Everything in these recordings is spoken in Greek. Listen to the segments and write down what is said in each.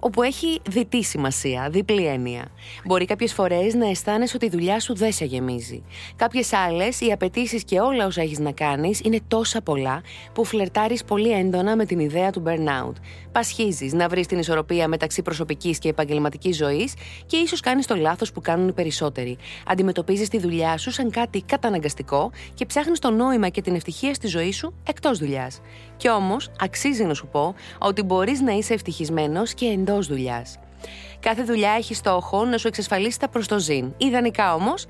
όπου έχει διτή σημασία, διπλή έννοια. Μπορεί κάποιες φορές να αισθάνεσαι ότι η δουλειά σου δεν σε γεμίζει. Κάποιες άλλες, οι απαιτήσεις και όλα όσα έχεις να κάνεις είναι τόσα πολλά που φλερτάρεις πολύ έντονα με την ιδέα του burnout. Πασχίζεις να βρεις την ισορροπία μεταξύ προσωπικής και επαγγελματικής ζωής και ίσως κάνεις το λάθος που κάνουν οι περισσότεροι. Αντιμετωπίζεις τη δουλειά σου σαν κάτι καταναγκαστικό και ψάχνεις το νόημα και την ευτυχία στη ζωή σου εκτός δουλειάς. Κι όμως, αξίζει να σου πω ότι μπορείς να είσαι ευτυχισμένος και εντός δουλειάς. Κάθε δουλειά έχει στόχο να σου εξασφαλίσει τα προστοζήν. Ιδανικά όμως,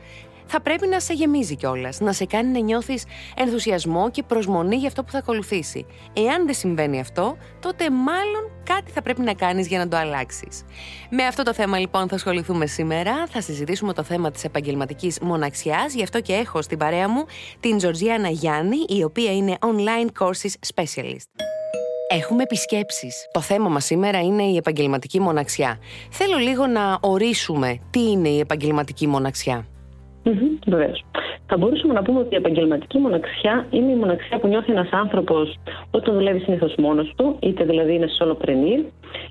θα πρέπει να σε γεμίζει κιόλας, να σε κάνει να νιώθεις ενθουσιασμό και προσμονή για αυτό που θα ακολουθήσει. Εάν δεν συμβαίνει αυτό, τότε μάλλον κάτι θα πρέπει να κάνεις για να το αλλάξεις. Με αυτό το θέμα λοιπόν θα ασχοληθούμε σήμερα. Θα συζητήσουμε το θέμα της επαγγελματικής μοναξιάς. Γι' αυτό και έχω στην παρέα μου την Τζορτζιάνα Γιάννη, η οποία είναι online courses specialist. Έχουμε επισκέψεις. Το θέμα μας σήμερα είναι η επαγγελματική μοναξιά. Θέλω λίγο να ορίσουμε τι είναι η επαγγελματική μοναξιά. Mm-hmm, Βεβαίως. Θα μπορούσαμε να πούμε ότι η επαγγελματική μοναξιά είναι η μοναξιά που νιώθει ένας άνθρωπος όταν δουλεύει συνήθως μόνος του, είτε δηλαδή είναι solopreneur,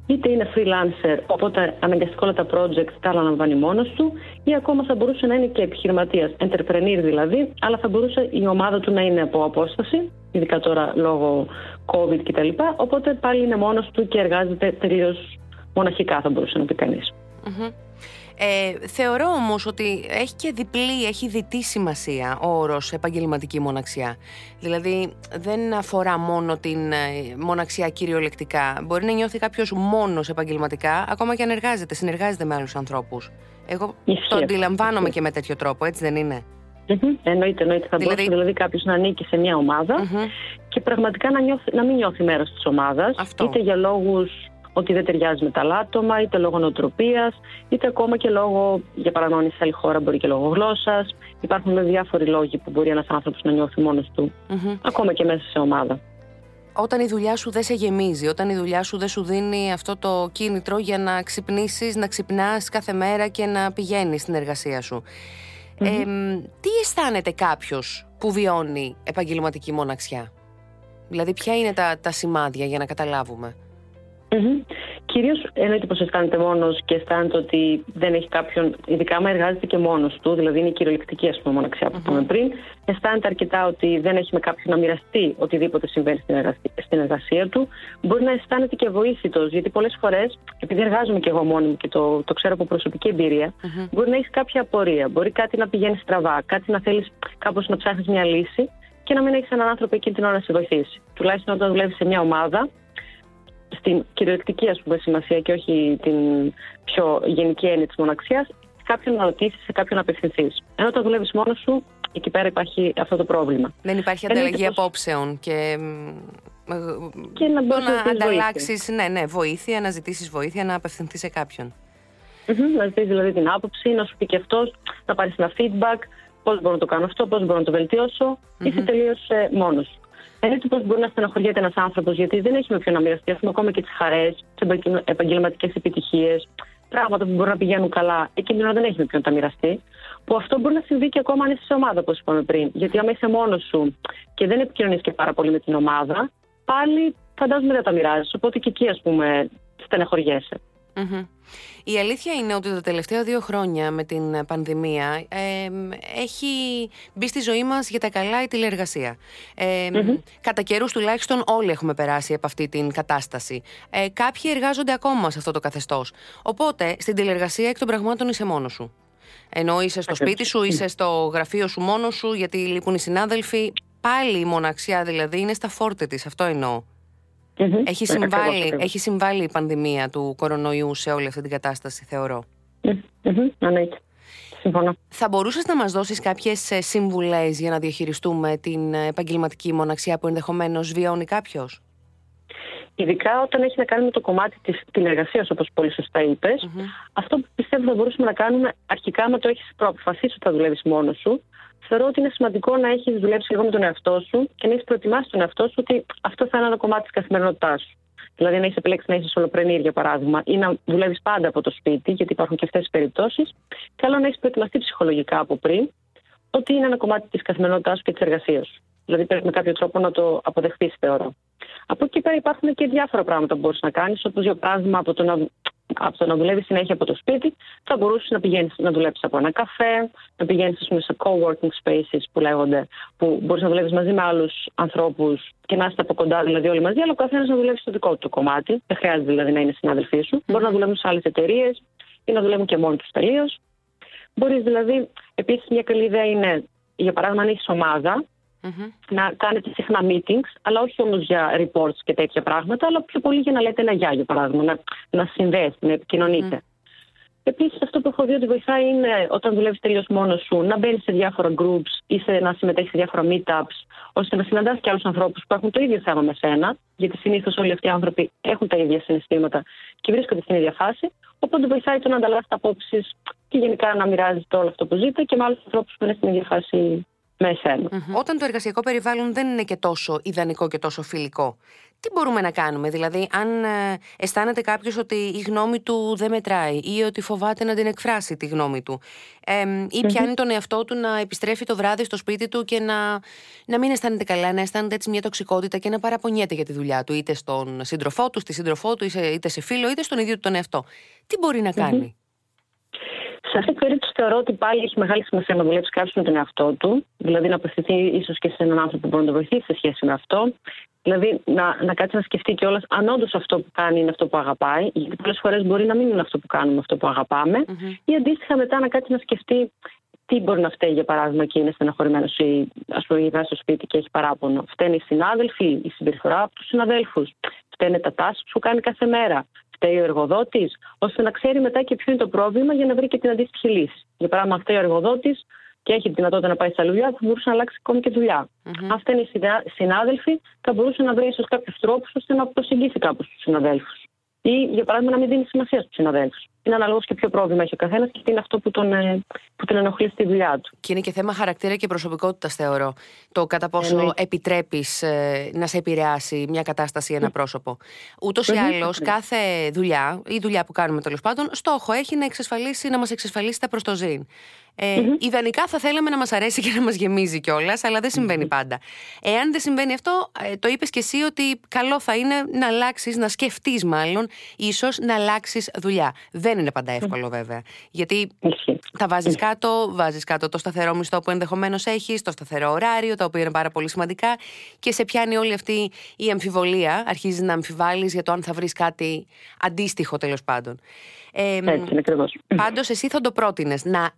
είτε είναι freelancer, οπότε αναγκαστικά όλα τα project τα αναλαμβάνει μόνος του, ή ακόμα θα μπορούσε να είναι και επιχειρηματίας, entrepreneur δηλαδή, αλλά θα μπορούσε η ομάδα του να είναι από απόσταση, ειδικά τώρα λόγω COVID κτλ. Οπότε πάλι είναι μόνος του και εργάζεται τελείως μοναχικά, θα μπορούσε να πει κανείς. Ε, θεωρώ όμως ότι έχει και διπλή, έχει διτή σημασία ο όρος επαγγελματική μοναξιά. Δηλαδή δεν αφορά μόνο την ε, μοναξιά κυριολεκτικά. Μπορεί να νιώθει κάποιος μόνος επαγγελματικά, ακόμα και αν εργάζεται, συνεργάζεται με άλλους ανθρώπους. Εγώ το αντιλαμβάνομαι και με τέτοιο τρόπο, έτσι δεν είναι; Εννοείται, εννοείται. Θα δηλαδή... μπορούσε δηλαδή κάποιος να ανήκει σε μια ομαδα και πραγματικά να, νιώθει, να μην νιώθει μέρος της ομάδας, είτε για λόγους ότι δεν ταιριάζει με τα άλλα άτομα, είτε λόγω νοοτροπίας, είτε ακόμα και λόγω, για παράδειγμα, σε άλλη χώρα μπορεί και λόγω γλώσσας. Υπάρχουν διάφοροι λόγοι που μπορεί ένας άνθρωπος να νιώθει μόνος του, ακόμα και μέσα σε ομάδα. Όταν η δουλειά σου δεν σε γεμίζει, όταν η δουλειά σου δεν σου δίνει αυτό το κίνητρο για να ξυπνήσεις, να ξυπνάς κάθε μέρα και να πηγαίνεις στην εργασία σου. τι αισθάνεται κάποιος που βιώνει επαγγελματική μοναξιά; Δηλαδή ποια είναι τα, τα σημάδια για να καταλάβουμε; Mm-hmm. Κυρίως εννοείται πως αισθάνεται μόνος και αισθάνεται ότι δεν έχει κάποιον, ειδικά άμα εργάζεται και μόνος του, δηλαδή είναι η κυριολεκτική ας πούμε, μοναξιά που είπαμε πριν, αισθάνεται αρκετά ότι δεν έχει με κάποιον να μοιραστεί οτιδήποτε συμβαίνει στην εργασία, στην εργασία του. Μπορεί να αισθάνεται και βοήθητος, γιατί πολλές φορές, επειδή εργάζομαι και εγώ μόνη μου και το, το ξέρω από προσωπική εμπειρία, mm-hmm. μπορεί να έχεις κάποια απορία, μπορεί κάτι να πηγαίνει στραβά, κάτι να θέλεις κάπως να ψάχνεις μια λύση και να μην έχεις έναν άνθρωπο εκείνη την ώρα να σε βοηθήσει. Τουλάχιστον όταν δουλεύεις σε μια ομάδα, στην κυριολεκτική ας πούμε, σημασία και όχι την πιο γενική έννοια της μοναξίας, κάποιον να ρωτήσεις, σε κάποιον να απευθυνθείς. Ενώ όταν δουλεύεις μόνος σου, εκεί πέρα υπάρχει αυτό το πρόβλημα. Δεν υπάρχει ανταλλαγή πως... απόψεων και. Και να μπορείς να, ανταλλάξεις ναι, ναι, βοήθεια, να ζητήσεις βοήθεια, να απευθυνθείς σε κάποιον. να ζητήσεις δηλαδή την άποψη, να σου πει και αυτός, να πάρεις ένα feedback, πώς μπορώ να το κάνω αυτό, πώς μπορώ να το βελτιώσω. Είσαι τελείως ε, μόνος Εννοείται πω μπορεί να στεναχωριέται ένας άνθρωπος γιατί δεν έχει με ποιον να μοιραστεί πούμε, ακόμα και τις χαρές, τις επαγγελματικές επιτυχίες, πράγματα που μπορεί να πηγαίνουν καλά. Εκείνη την ώρα δεν έχει με ποιον να τα μοιραστεί. Που αυτό μπορεί να συμβεί και ακόμα αν είσαι σε ομάδα, όπως είπαμε πριν. Γιατί άμα είσαι μόνος σου και δεν επικοινωνείς και πάρα πολύ με την ομάδα, πάλι φαντάζομαι δεν τα μοιράζεις. Οπότε και εκεί, ας πούμε, στεναχωριέσαι. Η αλήθεια είναι ότι τα τελευταία δύο χρόνια με την πανδημία έχει μπει στη ζωή μας για τα καλά η τηλεεργασία. Ε, Κατά καιρούς τουλάχιστον όλοι έχουμε περάσει από αυτή την κατάσταση. Ε, κάποιοι εργάζονται ακόμα σε αυτό το καθεστώς. Οπότε στην τηλεεργασία εκ των πραγμάτων είσαι μόνος σου. Ενώ είσαι στο σπίτι σου, είσαι στο γραφείο σου μόνος σου γιατί λείπουν οι συνάδελφοι. Πάλι η μοναξιά δηλαδή είναι στα φόρτε της, αυτό εννοώ. Mm-hmm. Έχει, συμβάλει, έχει συμβάλει η πανδημία του κορονοϊού σε όλη αυτή την κατάσταση, θεωρώ. Mm-hmm. Συμφωνώ. Θα μπορούσες να μας δώσεις κάποιες ε, συμβουλές για να διαχειριστούμε την επαγγελματική μοναξιά που ενδεχομένως βιώνει κάποιος; Ειδικά όταν έχει να κάνει με το κομμάτι της τηλεργασίας, όπως πολύ σωστά είπες, αυτό που πιστεύω θα μπορούσαμε να κάνουμε αρχικά, με το έχεις προαποφασίσει ότι θα δουλεύεις μόνος σου, θεωρώ ότι είναι σημαντικό να έχεις δουλέψει λίγο με τον εαυτό σου και να έχεις προετοιμάσει τον εαυτό σου ότι αυτό θα είναι ένα κομμάτι της καθημερινότητάς σου. Δηλαδή να έχεις επιλέξει να είσαι ολοπρενήρ, για παράδειγμα, ή να δουλεύεις πάντα από το σπίτι, γιατί υπάρχουν και αυτές τις περιπτώσεις. Καλό να έχεις προετοιμαστεί ψυχολογικά από πριν ότι είναι ένα κομμάτι της καθημερινότητάς σου και της εργασίας σου. Δηλαδή πρέπει με κάποιο τρόπο να το αποδεχτεί, θεωρώ. Από εκεί πέρα υπάρχουν και διάφορα πράγματα που μπορείς να κάνεις, όπως για παράδειγμα από το να, από το να δουλεύεις συνέχεια από το σπίτι, θα μπορούσες να πηγαίνεις να δουλέψεις από ένα καφέ, να πηγαίνεις σε co-working spaces που λέγονται, που μπορείς να δουλεύεις μαζί με άλλους ανθρώπους και να είστε από κοντά, δηλαδή όλοι μαζί, αλλά ο καθένας να δουλεύει στο δικό του κομμάτι. Δεν χρειάζεται δηλαδή να είναι συνάδελφοί σου. Μπορεί να δουλεύουν σε άλλες εταιρείες ή να δουλεύουν και μόνοι τους τελείως. Μπορείς δηλαδή, επίσης μια καλή ιδέα είναι, για παράδειγμα, αν έχεις ομάδα, Mm-hmm. Να κάνετε συχνά meetings, αλλά όχι όμως για reports και τέτοια πράγματα, αλλά πιο πολύ για να λέτε ένα γεια, για παράδειγμα, να, να συνδέεστε, να επικοινωνείτε. Mm-hmm. Επίσης, αυτό που έχω δει ότι βοηθάει είναι όταν δουλεύεις τελείως μόνος σου να μπαίνεις σε διάφορα groups ή σε, να συμμετέχεις σε διάφορα meetups, ώστε να συναντάς και άλλους ανθρώπους που έχουν το ίδιο θέμα με σένα, γιατί συνήθως όλοι αυτοί οι άνθρωποι έχουν τα ίδια συναισθήματα και βρίσκονται στην ίδια φάση. Οπότε βοηθάει το να ανταλλάσσετε απόψεις και γενικά να μοιράζεται όλο αυτό που ζείτε και με άλλους ανθρώπους που είναι στην ίδια φάση με Όταν το εργασιακό περιβάλλον δεν είναι και τόσο ιδανικό και τόσο φιλικό, τι μπορούμε να κάνουμε, δηλαδή αν ε, αισθάνεται κάποιος ότι η γνώμη του δεν μετράει ή ότι φοβάται να την εκφράσει τη γνώμη του ή πιάνει τον εαυτό του να επιστρέφει το βράδυ στο σπίτι του και να, να μην αισθάνεται καλά, να αισθάνεται έτσι μια τοξικότητα και να παραπονιέται για τη δουλειά του είτε στον σύντροφό του, στη σύντροφό του, είτε σε φίλο, είτε στον ίδιο του τον εαυτό. Τι μπορεί να κάνει; Σε αυτή την περίπτωση θεωρώ ότι πάλι έχει μεγάλη σημασία να δουλέψει κάποιος με τον εαυτό του, δηλαδή να απευθυνθεί ίσως και σε έναν άνθρωπο που μπορεί να το βοηθήσει σε σχέση με αυτό. Δηλαδή να, να κάτσει να σκεφτεί κιόλας αν όντως αυτό που κάνει είναι αυτό που αγαπάει, γιατί πολλές φορές μπορεί να μην είναι αυτό που κάνουμε αυτό που αγαπάμε, mm-hmm. ή αντίστοιχα μετά να κάτσει να σκεφτεί τι μπορεί να φταίει, για παράδειγμα, και είναι στεναχωρημένος ή ας πούμε γυρνά στο σπίτι και έχει παράπονο. Φταίνε οι συνάδελφοι, η συμπεριφορά από τους συναδέλφους. Φταίνε τα τάσεις που σου κάνει κάθε μέρα φταίει ο εργοδότης, ώστε να ξέρει μετά και ποιο είναι το πρόβλημα για να βρει και την αντίστοιχη λύση. Για παράδειγμα, αν φταίει ο εργοδότης και έχει τη δυνατότητα να πάει στα δουλειά, θα μπορούσε να αλλάξει ακόμη και δουλειά. Mm-hmm. Αν φταίνει οι συνάδελφοι, θα μπορούσε να βρει ίσως κάποιους τρόπους ώστε να προσεγγίσει κάπως τους συναδέλφους. Ή, για παράδειγμα, να μην δίνει σημασία στους συναδέλφους είναι αναλόγως και ποιο πρόβλημα έχει ο καθένας και τι είναι αυτό που τον, ε, που τον ενοχλεί στη δουλειά του. Και είναι και θέμα χαρακτήρα και προσωπικότητας, θεωρώ. Το κατά πόσο ε, επιτρέπεις ε, να σε επηρεάσει μια κατάσταση ή ένα πρόσωπο. Ούτως ή άλλως, κάθε δουλειά ή δουλειά που κάνουμε τέλος πάντων, στόχο έχει να, εξασφαλίσει, να μας εξασφαλίσει τα προστοζήν. Ε, mm-hmm. Ιδανικά θα θέλαμε να μας αρέσει και να μας γεμίζει κιόλας, αλλά δεν συμβαίνει mm-hmm. πάντα. Εάν δεν συμβαίνει αυτό, ε, το είπες κι εσύ ότι καλό θα είναι να αλλάξεις, να σκεφτείς μάλλον, ίσως να αλλάξεις δουλειά. Δεν είναι πάντα εύκολο βέβαια. Γιατί θα βάζεις κάτω, βάζεις κάτω το σταθερό μισθό που ενδεχομένως έχεις, το σταθερό ωράριο, τα οποία είναι πάρα πολύ σημαντικά και σε πιάνει όλη αυτή η αμφιβολία. Αρχίζεις να αμφιβάλλεις για το αν θα βρεις κάτι αντίστοιχο τέλος πάντων. Ε, Έτσι είναι Πάντως, εσύ θα το πρότεινες να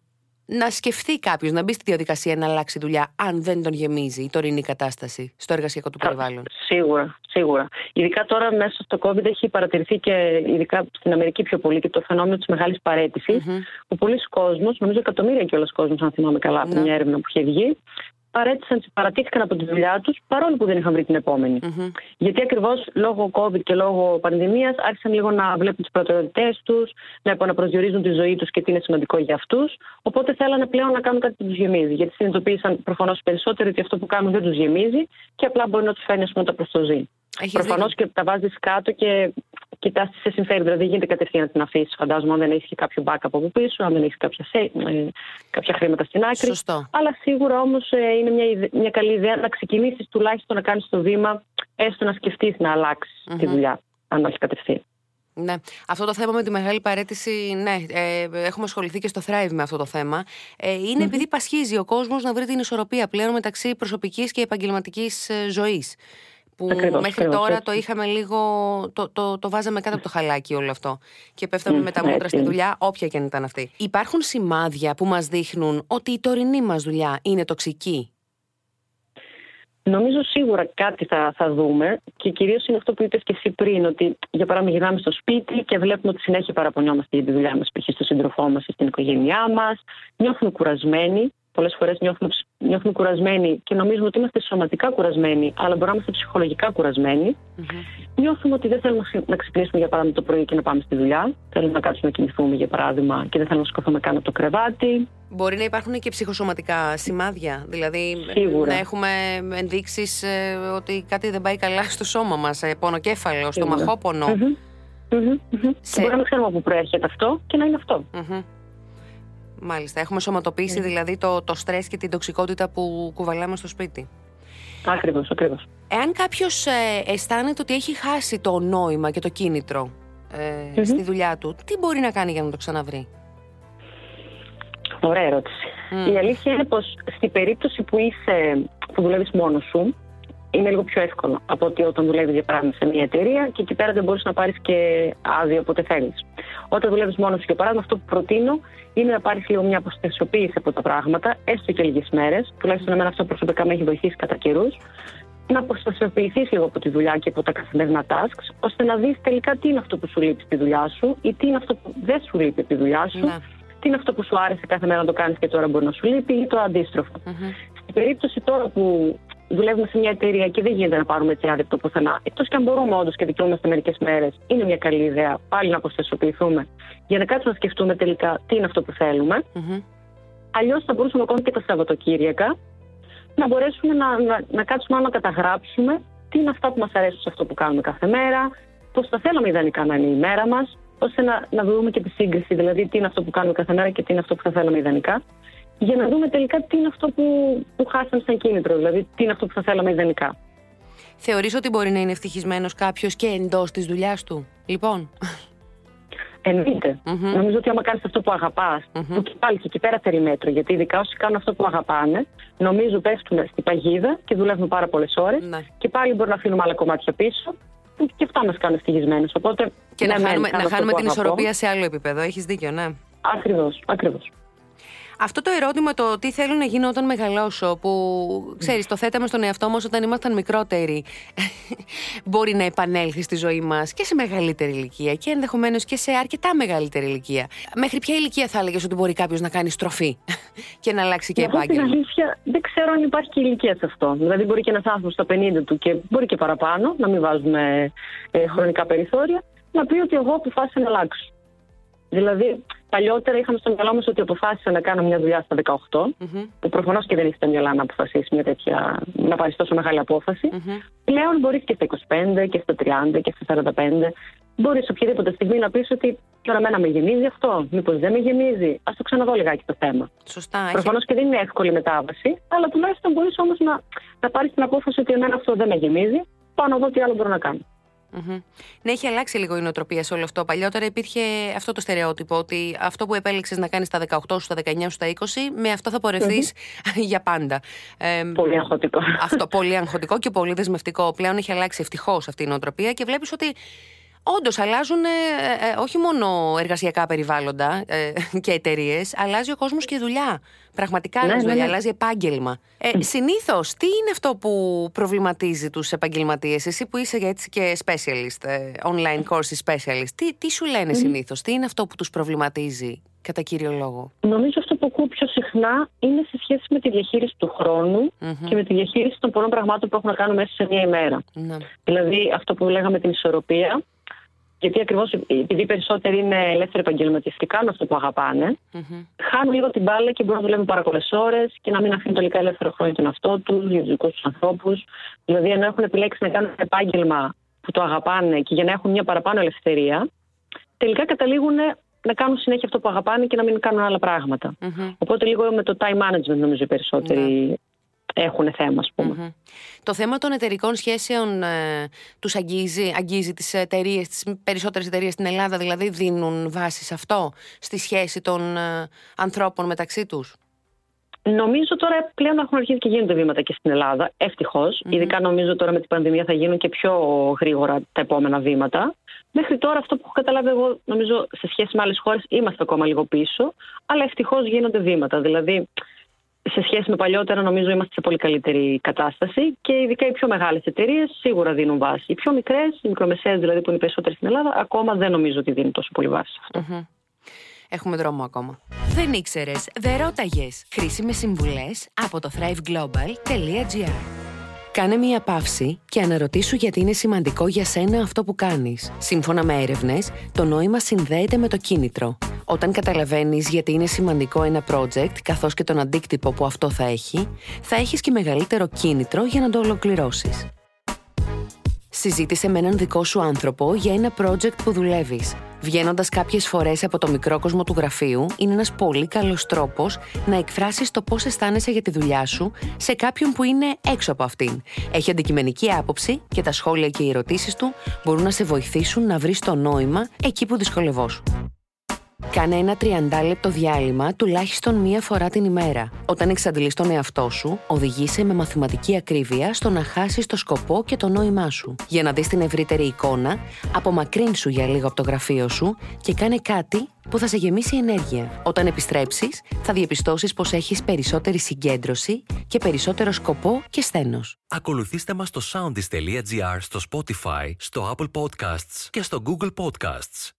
να σκεφτεί κάποιος να μπει στη διαδικασία να αλλάξει δουλειά, αν δεν τον γεμίζει η τωρινή κατάσταση στο εργασιακό του περιβάλλον. Σίγουρα, σίγουρα. Ειδικά τώρα μέσα στο COVID έχει παρατηρηθεί και ειδικά στην Αμερική πιο πολύ και το φαινόμενο της μεγάλης παρέτησης, mm-hmm. που πολλοί κόσμοι, νομίζω εκατομμύρια κιόλας κόσμος, αν θυμάμαι καλά, από ναι. μια έρευνα που είχε βγει, παρέτησαν, παρατήθηκαν από τη δουλειά τους παρόλο που δεν είχαν βρει την επομενη Γιατί ακριβώς λόγω COVID και λόγω πανδημίας άρχισαν λίγο να βλέπουν τις προτεραιότητές τους, να επαναπροσδιορίζουν τη ζωή τους και τι είναι σημαντικό για αυτούς. Οπότε θέλανε πλέον να κάνουν κάτι που τους γεμίζει. Γιατί συνειδητοποίησαν προφανώς περισσότερο ότι αυτό που κάνουν δεν τους γεμίζει και απλά μπορεί να τους φέρνει ας πούμε, τα προστοζή. Προφανώς και τα βάζεις κάτω και κοιτάς τι σε συμφέρει. Δηλαδή, δεν γίνεται κατευθείαν να την αφήσεις. Φαντάζομαι, αν δεν έχεις κάποιο backup από πίσω, αν δεν έχεις κάποια, ε, κάποια χρήματα στην άκρη. Σωστό. Αλλά σίγουρα όμως ε, είναι μια, μια καλή ιδέα να ξεκινήσεις τουλάχιστον να κάνεις το βήμα, έστω να σκεφτείς να αλλάξεις τη δουλειά, αν όχι κατευθείαν. Ναι. Αυτό το θέμα με τη μεγάλη παρέτηση, ναι, ε, έχουμε ασχοληθεί και στο Thrive με αυτό το θέμα. Ε, ειναι επειδή πασχίζει ο κόσμος να βρει την ισορροπία πλέον μεταξύ προσωπικής και επαγγελματικής ε, ζωής που ακριβώς, μέχρι τώρα το είχαμε λίγο, το, το, το βάζαμε κάτω από το χαλάκι όλο αυτό και πέφταμε με τα μούτρα στη δουλειά, όποια και αν ήταν αυτή. Υπάρχουν σημάδια που μας δείχνουν ότι η τωρινή μας δουλειά είναι τοξική; Νομίζω σίγουρα κάτι θα, θα δούμε και κυρίως είναι αυτό που είπες και εσύ πριν ότι για παράδειγμα γυρνάμε στο σπίτι και βλέπουμε ότι συνέχεια παραπονιόμαστε για τη δουλειά μας π.χ. στον σύντροφό μας ή στην οικογένειά μας, νιώθουμε κουρασμένοι πολλές φορές νιώθουμε, νιώθουμε κουρασμένοι και νομίζουμε ότι είμαστε σωματικά κουρασμένοι, αλλά μπορεί να είμαστε ψυχολογικά κουρασμένοι. Mm-hmm. νιώθουμε ότι δεν θέλουμε να ξυπνήσουμε για παράδειγμα το πρωί και να πάμε στη δουλειά. Θέλουμε να κάτσουμε να κοιμηθούμε για παράδειγμα και δεν θέλουμε να σκοθούμε καν από το κρεβάτι. Μπορεί να υπάρχουν και ψυχοσωματικά σημάδια. Δηλαδή Σίγουρα. να έχουμε ενδείξεις ε, ότι κάτι δεν πάει καλά στο σώμα μας. Ε, πονοκέφαλο, στομαχόπονο. Mm-hmm. Mm-hmm. Σε... Μπορεί να μην ξέρουμε από πού προέρχεται αυτό και να είναι αυτό. Mm-hmm. Μάλιστα. Έχουμε σωματοποιήσει δηλαδή το, το στρες και την τοξικότητα που κουβαλάμε στο σπίτι. Ακριβώς, ακριβώς. Εάν κάποιος ε, αισθάνεται ότι έχει χάσει το νόημα και το κίνητρο ε, στη δουλειά του, τι μπορεί να κάνει για να το ξαναβρει; Ωραία ερώτηση. Η αλήθεια είναι πως στη περίπτωση που είσαι, που δουλεύεις μόνος σου, είναι λίγο πιο εύκολο από ότι όταν δουλεύεις για παράδειγμα σε μια εταιρεία και εκεί πέρα δεν μπορείς να πάρεις και άδεια όποτε θέλεις. Όταν δουλεύεις μόνος σου, για παράδειγμα, αυτό που προτείνω είναι να πάρεις λίγο μια αποστασιοποίηση από τα πράγματα, έστω και λίγες μέρες. Τουλάχιστον εμένα αυτό προσωπικά με έχει βοηθήσει κατά καιρούς. Να αποστασιοποιηθείς λίγο από τη δουλειά και από τα καθημερινά tasks, ώστε να δεις τελικά τι είναι αυτό που σου λείπει στη δουλειά σου ή τι είναι αυτό που δεν σου λείπει από τη δουλειά σου. Ναι. Τι είναι αυτό που σου άρεσε κάθε μέρα να το κάνεις και τώρα μπορεί να σου λείπει ή το αντίστροφο. Mm-hmm. Στην περίπτωση τώρα που δουλεύουμε σε μια εταιρεία και δεν γίνεται να πάρουμε έτσι άδεια από το πουθενά. Εκτός και αν μπορούμε όντως και δικαιούμαστε μερικές μέρες, είναι μια καλή ιδέα πάλι να αποστασιοποιηθούμε για να κάτσουμε να σκεφτούμε τελικά τι είναι αυτό που θέλουμε. Mm-hmm. Αλλιώς θα μπορούσαμε ακόμα και τα Σαββατοκύριακα να μπορέσουμε να, να, να κάτσουμε να καταγράψουμε τι είναι αυτά που μας αρέσουν σε αυτό που κάνουμε κάθε μέρα, πώς θα θέλαμε ιδανικά να είναι η μέρα μας, ώστε να, να δούμε και τη σύγκριση, δηλαδή τι είναι αυτό που κάνουμε κάθε μέρα και τι είναι αυτό που θα θέλαμε ιδανικά για να δούμε τελικά τι είναι αυτό που, που χάσαμε σαν κίνητρο, δηλαδή τι είναι αυτό που θα θέλαμε ιδανικά. Θεωρείς ότι μπορεί να είναι ευτυχισμένος κάποιος και εντός της δουλειάς του, λοιπόν; Εννοείται. Mm-hmm. Νομίζω ότι άμα κάνεις αυτό που αγαπάς, mm-hmm. που και πάλι και εκεί πέρα φέρει μέτρο, γιατί ειδικά όσοι κάνουν αυτό που αγαπάνε, νομίζω πέφτουν στην παγίδα και δουλεύουν πάρα πολλές ώρες mm-hmm. και πάλι μπορεί να αφήνουμε άλλα κομμάτια πίσω και αυτά μα κάνουν ευτυχισμένους. Οπότε. Και ναι, να χάνουμε, να χάνουμε την ισορροπία σε άλλο επίπεδο. Έχεις δίκιο, ναι. Ακριβώς, ακριβώς. Αυτό το ερώτημα το τι θέλω να γίνω όταν μεγαλώσω, που ξέρεις, το θέταμε στον εαυτό μας όταν ήμασταν μικρότεροι, μπορεί να επανέλθει στη ζωή μας και σε μεγαλύτερη ηλικία και ενδεχομένως και σε αρκετά μεγαλύτερη ηλικία. Μέχρι ποια ηλικία θα έλεγες ότι μπορεί κάποιος να κάνει στροφή και να αλλάξει και επάγγελμα; Στην αλήθεια, δεν ξέρω αν υπάρχει και ηλικία σε αυτό. Δηλαδή, μπορεί και ένας άνθρωπος στα 50 του και μπορεί και παραπάνω, να μην βάζουμε ε, χρονικά περιθώρια, να πει ότι εγώ αποφάσισα να αλλάξω. Δηλαδή, παλιότερα είχαμε στο μυαλό μας ότι αποφάσισα να κάνω μια δουλειά στα 18, mm-hmm. που προφανώς και δεν έχει στα μυαλά να αποφασίσει μια τέτοια, να πάρεις τόσο μεγάλη απόφαση. Mm-hmm. Πλέον μπορείς και στα 25 και στα 30 και στα 45. Μπορείς οποιαδήποτε στιγμή να πεις ότι τώρα μένα με γεμίζει αυτό, μήπως δεν με γεμίζει. Α το ξαναδώ λιγάκι το θέμα. Σωστά. Προφανώς και δεν είναι εύκολη μετάβαση, αλλά τουλάχιστον μπορείς όμως να, να πάρεις την απόφαση ότι εμένα αυτό δεν με γεμίζει. Πάω να δω τι άλλο μπορώ να κάνω. Mm-hmm. Ναι, έχει αλλάξει λίγο η νοοτροπία σε όλο αυτό. Παλιότερα υπήρχε αυτό το στερεότυπο ότι αυτό που επέλεξες να κάνεις στα 18 σου, στα 19 σου, στα 20, με αυτό θα πορευθεί mm-hmm. για πάντα. Ε, πολύ αγχωτικό. Αυτό, πολύ αγχωτικό και πολύ δεσμευτικό. Πλέον έχει αλλάξει ευτυχώς αυτή η νοοτροπία και βλέπεις ότι Όντως, αλλάζουν ε, ε, όχι μόνο εργασιακά περιβάλλοντα ε, και εταιρείες, αλλάζει ο κόσμος και η δουλειά. Πραγματικά αλλάζει ναι, δουλειά, ναι. αλλάζει επάγγελμα. Ε, Συνήθως, τι είναι αυτό που προβληματίζει τους επαγγελματίες, εσύ που είσαι έτσι και specialist, online course specialist, τι, τι σου λένε mm. συνήθως, τι είναι αυτό που τους προβληματίζει κατά κύριο λόγο; Νομίζω αυτό που ακούω πιο συχνά είναι σε σχέση με τη διαχείριση του χρόνου mm-hmm. και με τη διαχείριση των πολλών πραγμάτων που έχουν να κάνουν μέσα σε μία ημέρα. Mm-hmm. Δηλαδή αυτό που λέγαμε την ισορροπία, γιατί ακριβώς επειδή περισσότεροι είναι ελεύθεροι επαγγελματιστικά με αυτό που αγαπάνε, mm-hmm. χάνουν λίγο την μπάλα και μπορούν να δουλεύουν πάρα πολλέ ώρες και να μην αφήνουν τελικά ελεύθερο χρόνο για τον εαυτό τους, για τους δικούς τους ανθρώπους. Δηλαδή, ενώ έχουν επιλέξει να κάνουν ένα επάγγελμα που το αγαπάνε και για να έχουν μια παραπάνω ελευθερία, τελικά καταλήγουν να κάνουν συνέχεια αυτό που αγαπάνε και να μην κάνουν άλλα πράγματα. Mm-hmm. Οπότε λίγο με το time management νομίζω οι περισσότεροι mm-hmm έχουν θέμα, ας πούμε. Το θέμα των εταιρικών σχέσεων ε, τους αγγίζει, αγγίζει τις εταιρείες, τις περισσότερες εταιρείες στην Ελλάδα, δηλαδή δίνουν βάση σε αυτό, στη σχέση των ε, ανθρώπων μεταξύ τους; Νομίζω τώρα πλέον έχουν αρχίσει και γίνονται βήματα και στην Ελλάδα, Ειδικά νομίζω τώρα με την πανδημία θα γίνουν και πιο γρήγορα τα επόμενα βήματα. Μέχρι τώρα αυτό που έχω καταλάβει εγώ, νομίζω σε σχέση με άλλες χώρες είμαστε ακόμα λίγο πίσω, αλλά ευτυχώς γίνονται βήματα. Δηλαδή σε σχέση με παλιότερα, νομίζω είμαστε σε πολύ καλύτερη κατάσταση και ειδικά οι πιο μεγάλες εταιρείες σίγουρα δίνουν βάση. Οι πιο μικρές, οι μικρομεσαίες δηλαδή που είναι περισσότερες στην Ελλάδα, ακόμα δεν νομίζω ότι δίνουν τόσο πολύ βάση σε αυτό. Έχουμε δρόμο ακόμα. Δεν ήξερες, δεν ρώταγες. Χρήσιμες συμβουλές από το thriveglobal.gr. Κάνε μία παύση και αναρωτήσου γιατί είναι σημαντικό για σένα αυτό που κάνεις. Σύμφωνα με έρευνες, το νόημα συνδέεται με το κίνητρο. Όταν καταλαβαίνεις γιατί είναι σημαντικό ένα project, καθώς και τον αντίκτυπο που αυτό θα έχει, θα έχεις και μεγαλύτερο κίνητρο για να το ολοκληρώσεις. Συζήτησε με έναν δικό σου άνθρωπο για ένα project που δουλεύεις. Βγαίνοντας κάποιες φορές από το μικρό κόσμο του γραφείου, είναι ένας πολύ καλός τρόπος να εκφράσεις το πώς αισθάνεσαι για τη δουλειά σου σε κάποιον που είναι έξω από αυτήν. Έχει αντικειμενική άποψη και τα σχόλια και οι ερωτήσεις του μπορούν να σε βοηθήσουν να βρεις το νόημα εκεί που δυσκολευόσου. Κάνε ένα 30 λεπτό διάλειμμα τουλάχιστον μία φορά την ημέρα. Όταν εξαντλείς τον εαυτό σου, οδηγήσε με μαθηματική ακρίβεια στο να χάσεις το σκοπό και το νόημά σου. Για να δεις την ευρύτερη εικόνα, απομακρύνσου για λίγο από το γραφείο σου και κάνε κάτι που θα σε γεμίσει ενέργεια. Όταν επιστρέψεις, θα διαπιστώσεις πως έχεις περισσότερη συγκέντρωση και περισσότερο σκοπό και σθένος. Ακολουθήστε μας στο soundis.gr, στο Spotify, στο Apple Podcasts και στο Google Podcasts.